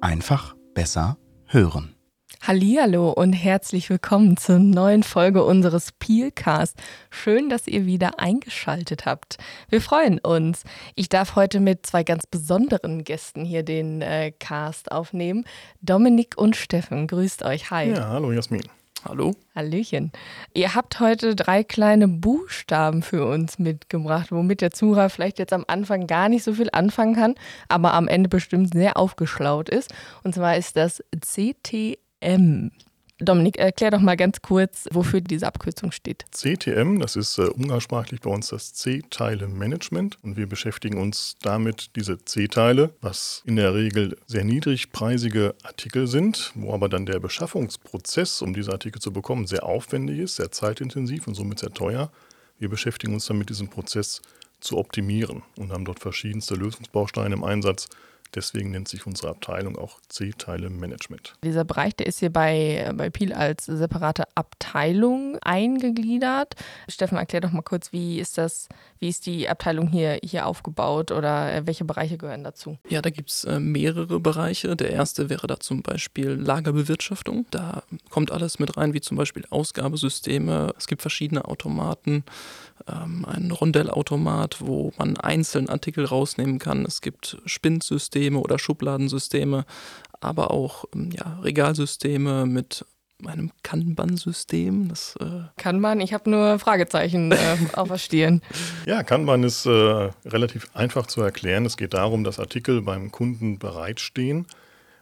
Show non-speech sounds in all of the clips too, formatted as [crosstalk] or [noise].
Einfach besser hören. Hallihallo und herzlich willkommen zur neuen Folge unseres Peelcast. Schön, dass ihr wieder eingeschaltet habt. Wir freuen uns. Ich darf heute mit zwei ganz besonderen Gästen hier den äh, Cast aufnehmen. Dominik und Steffen, grüßt euch. Hi. Ja, hallo Jasmin. Hallo. Hallöchen. Ihr habt heute drei kleine Buchstaben für uns mitgebracht, womit der Zuhörer vielleicht jetzt am Anfang gar nicht so viel anfangen kann, aber am Ende bestimmt sehr aufgeschlaut ist. Und zwar ist das CTM. Dominik, erklär doch mal ganz kurz, wofür diese Abkürzung steht. CTM, das ist äh, umgangssprachlich bei uns das C-Teile-Management und wir beschäftigen uns damit, diese C-Teile, was in der Regel sehr niedrigpreisige Artikel sind, wo aber dann der Beschaffungsprozess, um diese Artikel zu bekommen, sehr aufwendig ist, sehr zeitintensiv und somit sehr teuer. Wir beschäftigen uns damit, diesen Prozess zu optimieren und haben dort verschiedenste Lösungsbausteine im Einsatz, Deswegen nennt sich unsere Abteilung auch C-Teile-Management. Dieser Bereich, der ist hier bei, bei Peel als separate Abteilung eingegliedert. Steffen, erklär doch mal kurz, wie ist das, wie ist die Abteilung hier, hier aufgebaut oder äh, welche Bereiche gehören dazu? Ja, da gibt es äh, mehrere Bereiche. Der erste wäre da zum Beispiel Lagerbewirtschaftung. Da kommt alles mit rein, wie zum Beispiel Ausgabesysteme. Es gibt verschiedene Automaten, ähm, ein Rondellautomat, wo man einzeln Artikel rausnehmen kann. Es gibt Spinnsysteme Systeme oder Schubladensysteme, aber auch ähm, ja, Regalsysteme mit einem Kanban-System. äh Kanban, ich habe nur Fragezeichen äh, [laughs] auf der Stirn. Ja, Kanban ist äh, relativ einfach zu erklären. Es geht darum, dass Artikel beim Kunden bereitstehen,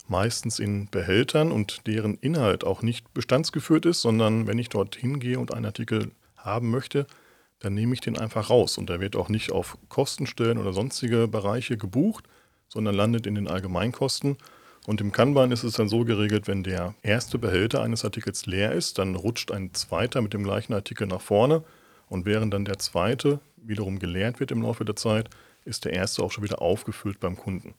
meistens in Behältern und deren Inhalt auch nicht bestandsgeführt ist, sondern wenn ich dort hingehe und einen Artikel haben möchte, dann nehme ich den einfach raus und der wird auch nicht auf Kostenstellen oder sonstige Bereiche gebucht, sondern landet in den Allgemeinkosten. Und im Kanban ist es dann so geregelt, wenn der erste Behälter eines Artikels leer ist, dann rutscht ein zweiter mit dem gleichen Artikel nach vorne. Und während dann der zweite wiederum geleert wird im Laufe der Zeit, ist der erste auch schon wieder aufgefüllt beim Kunden.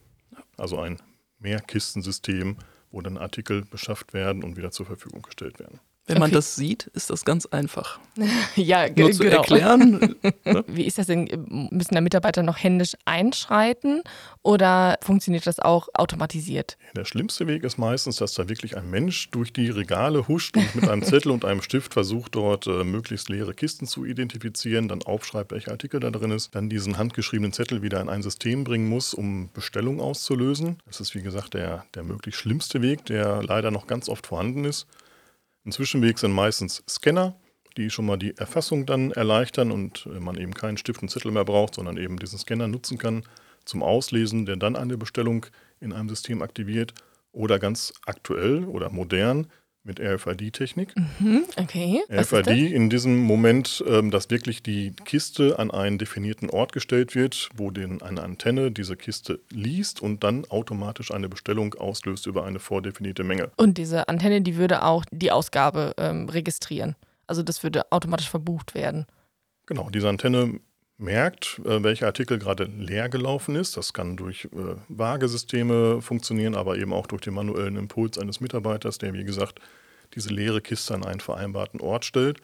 Also ein Mehrkistensystem, wo dann Artikel beschafft werden und wieder zur Verfügung gestellt werden. Wenn man das sieht, ist das ganz einfach. [laughs] ja, Nur zu genau. erklären. [laughs] Ne? Wie ist das denn? Müssen da Mitarbeiter noch händisch einschreiten oder funktioniert das auch automatisiert? Der schlimmste Weg ist meistens, dass da wirklich ein Mensch durch die Regale huscht und mit einem Zettel und einem Stift versucht, dort äh, möglichst leere Kisten zu identifizieren, dann aufschreibt, welcher Artikel da drin ist, dann diesen handgeschriebenen Zettel wieder in ein System bringen muss, um Bestellung auszulösen. Das ist, wie gesagt, der, der möglichst schlimmste Weg, der leider noch ganz oft vorhanden ist. Ein Zwischenweg sind meistens Scanner, die schon mal die Erfassung dann erleichtern und äh, man eben keinen Stift und Zettel mehr braucht, sondern eben diesen Scanner nutzen kann zum Auslesen, der dann eine Bestellung in einem System aktiviert. Oder ganz aktuell oder modern mit RFID-Technik. Mhm, okay. RFID in diesem Moment, ähm, dass wirklich die Kiste an einen definierten Ort gestellt wird, wo den, eine Antenne diese Kiste liest und dann automatisch eine Bestellung auslöst über eine vordefinierte Menge. Und diese Antenne, die würde auch die Ausgabe ähm, registrieren. Also das würde automatisch verbucht werden. Genau, diese Antenne merkt, äh, welcher Artikel gerade leer gelaufen ist. Das kann durch äh, Waagesysteme funktionieren, aber eben auch durch den manuellen Impuls eines Mitarbeiters, der, wie gesagt, diese leere Kiste an einen vereinbarten Ort stellt.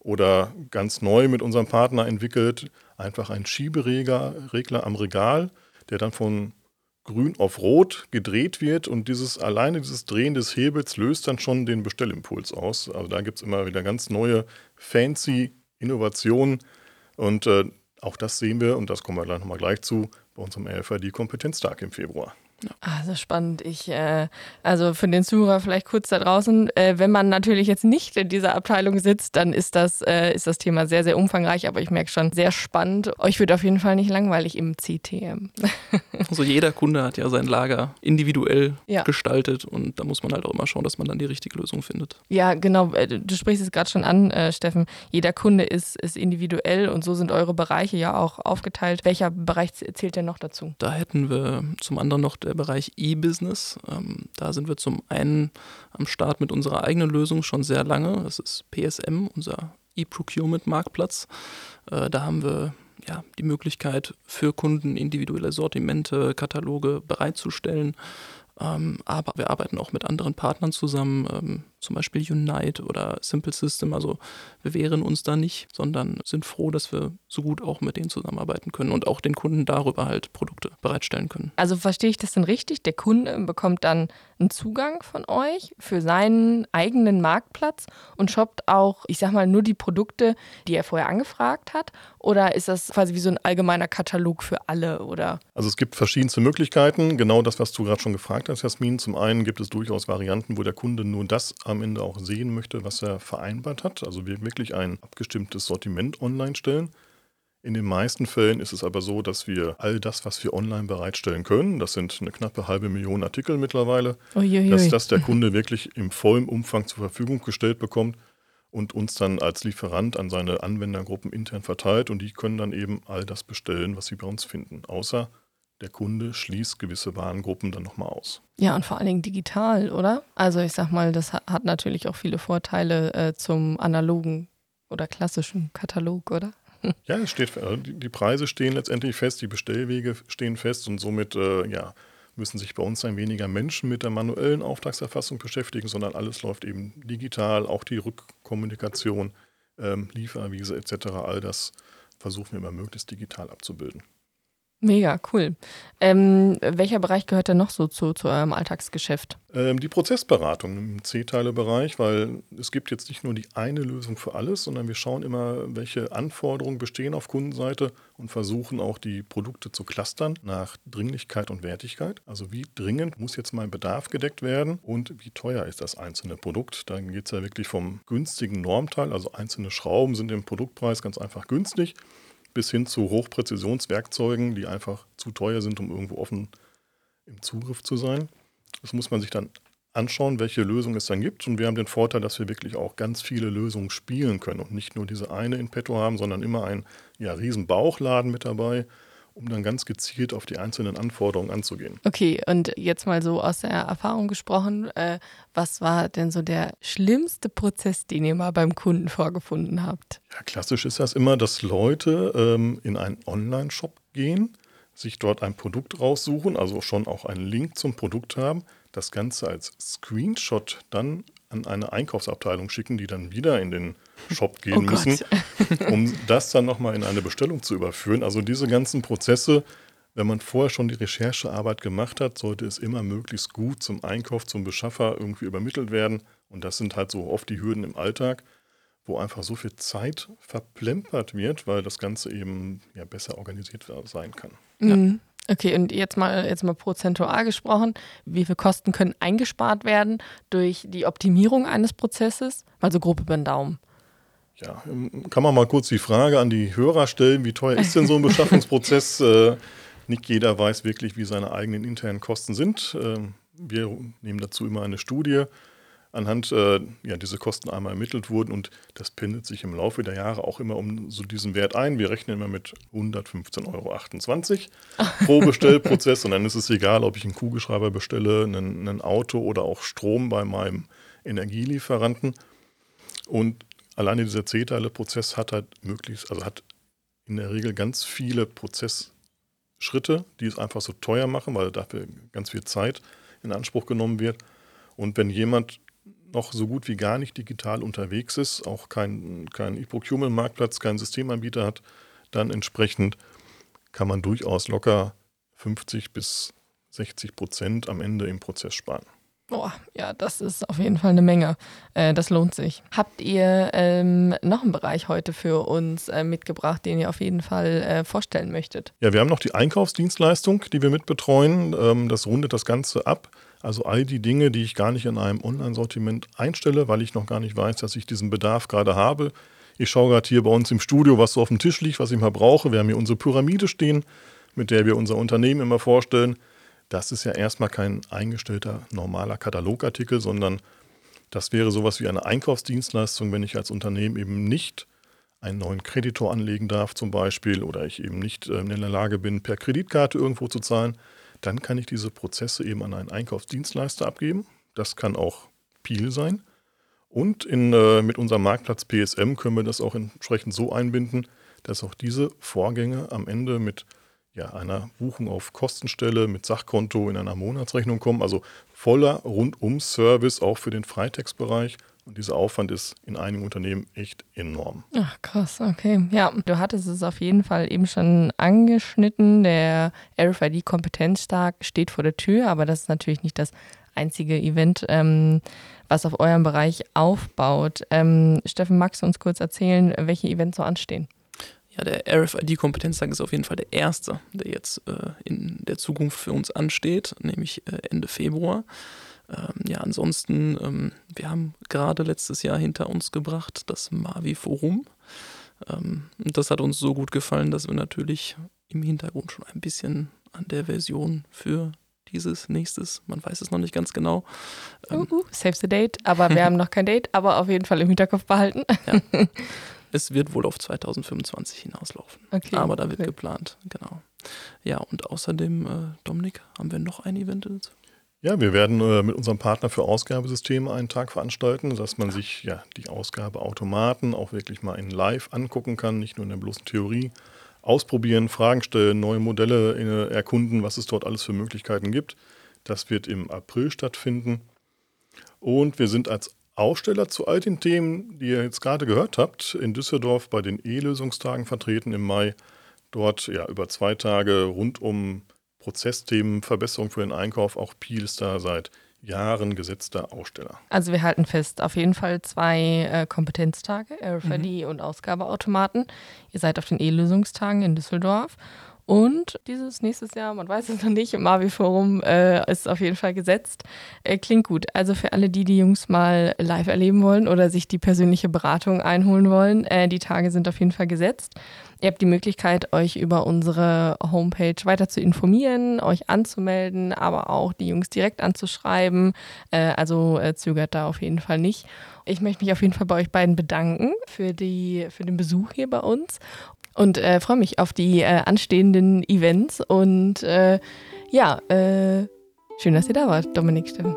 Oder ganz neu mit unserem Partner entwickelt, einfach ein Schieberegler Regler am Regal, der dann von grün auf rot gedreht wird und dieses alleine dieses Drehen des Hebels löst dann schon den Bestellimpuls aus. Also da gibt es immer wieder ganz neue, fancy Innovationen und äh, auch das sehen wir, und das kommen wir gleich nochmal gleich zu, bei unserem RFID-Kompetenztag im Februar. Also spannend. Ich, äh, also für den Zuhörer vielleicht kurz da draußen, äh, wenn man natürlich jetzt nicht in dieser Abteilung sitzt, dann ist das, äh, ist das Thema sehr, sehr umfangreich, aber ich merke schon, sehr spannend. Euch wird auf jeden Fall nicht langweilig im CTM. [laughs] also jeder Kunde hat ja sein Lager individuell ja. gestaltet und da muss man halt auch immer schauen, dass man dann die richtige Lösung findet. Ja, genau. Äh, du sprichst es gerade schon an, äh, Steffen. Jeder Kunde ist, ist individuell und so sind eure Bereiche ja auch aufgeteilt. Welcher Bereich zählt denn noch dazu? Da hätten wir zum anderen noch der Bereich E-Business. Ähm, da sind wir zum einen am Start mit unserer eigenen Lösung schon sehr lange. Das ist PSM, unser E-Procurement-Marktplatz. Äh, da haben wir ja, die Möglichkeit für Kunden individuelle Sortimente, Kataloge bereitzustellen. Ähm, aber wir arbeiten auch mit anderen Partnern zusammen, ähm, zum Beispiel Unite oder Simple System. Also wir wehren uns da nicht, sondern sind froh, dass wir so gut auch mit denen zusammenarbeiten können und auch den Kunden darüber halt Produkte bereitstellen können. Also verstehe ich das denn richtig? Der Kunde bekommt dann einen Zugang von euch für seinen eigenen Marktplatz und shoppt auch, ich sag mal, nur die Produkte, die er vorher angefragt hat? Oder ist das quasi wie so ein allgemeiner Katalog für alle? Oder? Also es gibt verschiedenste Möglichkeiten. Genau das, was du gerade schon gefragt hast, Jasmin. Zum einen gibt es durchaus Varianten, wo der Kunde nur das am Ende auch sehen möchte, was er vereinbart hat. Also wir wirklich ein abgestimmtes Sortiment online stellen. In den meisten Fällen ist es aber so, dass wir all das, was wir online bereitstellen können, das sind eine knappe halbe Million Artikel mittlerweile, Uiuiui. dass das der Kunde wirklich im vollen Umfang zur Verfügung gestellt bekommt und uns dann als Lieferant an seine Anwendergruppen intern verteilt und die können dann eben all das bestellen, was sie bei uns finden. Außer der Kunde schließt gewisse Warengruppen dann nochmal aus. Ja, und vor allen Dingen digital, oder? Also ich sag mal, das hat, natürlich auch viele Vorteile äh, zum analogen oder klassischen Katalog, oder? [laughs] Ja, es steht, äh, die die Preise stehen letztendlich fest, die Bestellwege stehen fest und somit äh, ja, müssen sich bei uns ein weniger Menschen mit der manuellen Auftragserfassung beschäftigen, sondern alles läuft eben digital, auch die Rückkommunikation, ähm, Lieferwiese etc. All das versuchen wir immer möglichst digital abzubilden. Mega, cool. Ähm, welcher Bereich gehört denn noch so zu, zu eurem Alltagsgeschäft? Ähm, die Prozessberatung im C-Teile-Bereich, weil es gibt jetzt nicht nur die eine Lösung für alles, sondern wir schauen immer, welche Anforderungen bestehen auf Kundenseite und versuchen auch die Produkte zu clustern nach Dringlichkeit und Wertigkeit. Also wie dringend muss jetzt mein Bedarf gedeckt werden und wie teuer ist das einzelne Produkt. Dann geht es ja wirklich vom günstigen Normteil, also einzelne Schrauben sind im Produktpreis ganz einfach günstig bis hin zu Hochpräzisionswerkzeugen, die einfach zu teuer sind, um irgendwo offen im Zugriff zu sein. Das muss man sich dann anschauen, welche Lösung es dann gibt. Und wir haben den Vorteil, dass wir wirklich auch ganz viele Lösungen spielen können und nicht nur diese eine in petto haben, sondern immer einen ja, riesen Bauchladen mit dabei, um dann ganz gezielt auf die einzelnen Anforderungen anzugehen. Okay, und jetzt mal so aus der Erfahrung gesprochen, äh, was war denn so der schlimmste Prozess, den ihr mal beim Kunden vorgefunden habt? Ja, klassisch ist das immer, dass Leute ähm, in einen Online-Shop gehen, sich dort ein Produkt raussuchen, also schon auch einen Link zum Produkt haben, das Ganze als Screenshot dann an eine Einkaufsabteilung schicken, die dann wieder in den Shop gehen Oh müssen, [laughs] um das dann nochmal in eine Bestellung zu überführen. Also diese ganzen Prozesse, wenn man vorher schon die Recherchearbeit gemacht hat, sollte es immer möglichst gut zum Einkauf, zum Beschaffer irgendwie übermittelt werden. Und das sind halt so oft die Hürden im Alltag, wo einfach so viel Zeit verplempert wird, weil das Ganze eben ja besser organisiert sein kann. Mhm. Okay, und jetzt mal, jetzt mal prozentual gesprochen, wie viel Kosten können eingespart werden durch die Optimierung eines Prozesses? Mal so grob über den Daumen. Ja, ähm, kann man mal kurz die Frage an die Hörer stellen, wie teuer ist denn so ein Beschaffungsprozess? [laughs] Äh, nicht jeder weiß wirklich, wie seine eigenen internen Kosten sind. Ähm, Wir nehmen dazu immer eine Studie, anhand äh, ja, diese Kosten einmal ermittelt wurden und das pendelt sich im Laufe der Jahre auch immer um so diesen Wert ein. Wir rechnen immer mit 115,28 Euro [laughs] pro Bestellprozess und dann ist es egal, ob ich einen Kugelschreiber bestelle, einen, ein Auto oder auch Strom bei meinem Energielieferanten. Und alleine dieser C-Teile-Prozess hat halt möglichst, also hat in der Regel ganz viele Prozessschritte, die es einfach so teuer machen, weil dafür ganz viel Zeit in Anspruch genommen wird. Und wenn jemand noch so gut wie gar nicht digital unterwegs ist, auch keinen kein E-Procurement-Marktplatz, keinen Systemanbieter hat, dann entsprechend kann man durchaus locker 50 bis 60 Prozent am Ende im Prozess sparen. Boah, ja, das ist auf jeden Fall eine Menge. Äh, das lohnt sich. Habt ihr ähm, noch einen Bereich heute für uns äh, mitgebracht, den ihr auf jeden Fall äh, vorstellen möchtet? Ja, wir haben noch die Einkaufsdienstleistung, die wir mitbetreuen. Ähm, das rundet das Ganze ab. Also all die Dinge, die ich gar nicht in einem Online-Sortiment einstelle, weil ich noch gar nicht weiß, dass ich diesen Bedarf gerade habe. Ich schaue gerade hier bei uns im Studio, was so auf dem Tisch liegt, was ich mal brauche. Wir haben hier unsere Pyramide stehen, mit der wir unser Unternehmen immer vorstellen. Das ist ja erstmal kein eingestellter normaler Katalogartikel, sondern das wäre sowas wie eine Einkaufsdienstleistung, wenn ich als Unternehmen eben nicht einen neuen Kreditor anlegen darf zum Beispiel oder ich eben nicht äh, in der Lage bin, per Kreditkarte irgendwo zu zahlen, dann kann ich diese Prozesse eben an einen Einkaufsdienstleister abgeben. Das kann auch Peel sein. Und in, äh, mit unserem Marktplatz PSM können wir das auch entsprechend so einbinden, dass auch diese Vorgänge am Ende mit ja, einer Buchung auf Kostenstelle mit Sachkonto in einer Monatsrechnung kommen. Also voller Rundum-Service auch für den Freitextbereich. Und dieser Aufwand ist in einigen Unternehmen echt enorm. Ach, krass, okay. Ja, du hattest es auf jeden Fall eben schon angeschnitten. Der RFID-Kompetenztag steht vor der Tür, aber das ist natürlich nicht das einzige Event, ähm, was auf eurem Bereich aufbaut. Ähm, Steffen, magst du uns kurz erzählen, welche Events so anstehen? Ja, der RFID-Kompetenztag ist auf jeden Fall der erste, der jetzt äh, in der Zukunft für uns ansteht, nämlich äh, Ende Februar. Ähm, ja, ansonsten, ähm, wir haben gerade letztes Jahr hinter uns gebracht das Mavi-Forum. Ähm, das hat uns so gut gefallen, dass wir natürlich im Hintergrund schon ein bisschen an der Version für dieses nächstes, man weiß es noch nicht ganz genau. Uh, uh, save the date, aber wir haben noch kein Date, aber auf jeden Fall im Hinterkopf behalten. Ja. [laughs] Es wird wohl auf 2025 hinauslaufen. Okay, aber da wird okay. geplant, genau. Ja, und außerdem, äh, Dominik, haben wir noch ein Event dazu? Ja, wir werden äh, mit unserem Partner für Ausgabesysteme einen Tag veranstalten, dass man sich ja die Ausgabeautomaten auch wirklich mal in Live angucken kann, nicht nur in der bloßen Theorie. Ausprobieren, Fragen stellen, neue Modelle äh, erkunden, was es dort alles für Möglichkeiten gibt. Das wird im April stattfinden. Und wir sind als Aussteller zu all den Themen, die ihr jetzt gerade gehört habt, in Düsseldorf bei den E-Lösungstagen vertreten im Mai. Dort ja über zwei Tage rund um Prozessthemen, Verbesserung für den Einkauf. Auch Piel ist da seit Jahren gesetzter Aussteller. Also wir halten fest, auf jeden Fall zwei äh, Kompetenztage, RFID mhm. und Ausgabeautomaten. Ihr seid auf den E-Lösungstagen in Düsseldorf. Und dieses nächstes Jahr, man weiß es noch nicht, im Mavi-Forum äh, ist auf jeden Fall gesetzt. Äh, klingt gut. Also für alle, die die Jungs mal live erleben wollen oder sich die persönliche Beratung einholen wollen, äh, die Tage sind auf jeden Fall gesetzt. Ihr habt die Möglichkeit, euch über unsere Homepage weiter zu informieren, euch anzumelden, aber auch die Jungs direkt anzuschreiben. Äh, also äh, zögert da auf jeden Fall nicht. Ich möchte mich auf jeden Fall bei euch beiden bedanken für, die, für den Besuch hier bei uns und äh, freue mich auf die äh, anstehenden Events. Und äh, ja, äh, schön, dass ihr da wart, Dominik Steffen.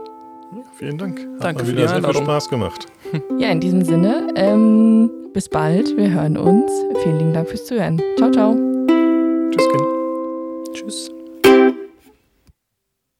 Ja, vielen Dank. Hat Danke für die sehr viel Spaß gemacht. [laughs] Ja, in diesem Sinne, ähm, bis bald. Wir hören uns. Vielen lieben Dank fürs Zuhören. Ciao, ciao. Tschüss, Kind. Tschüss.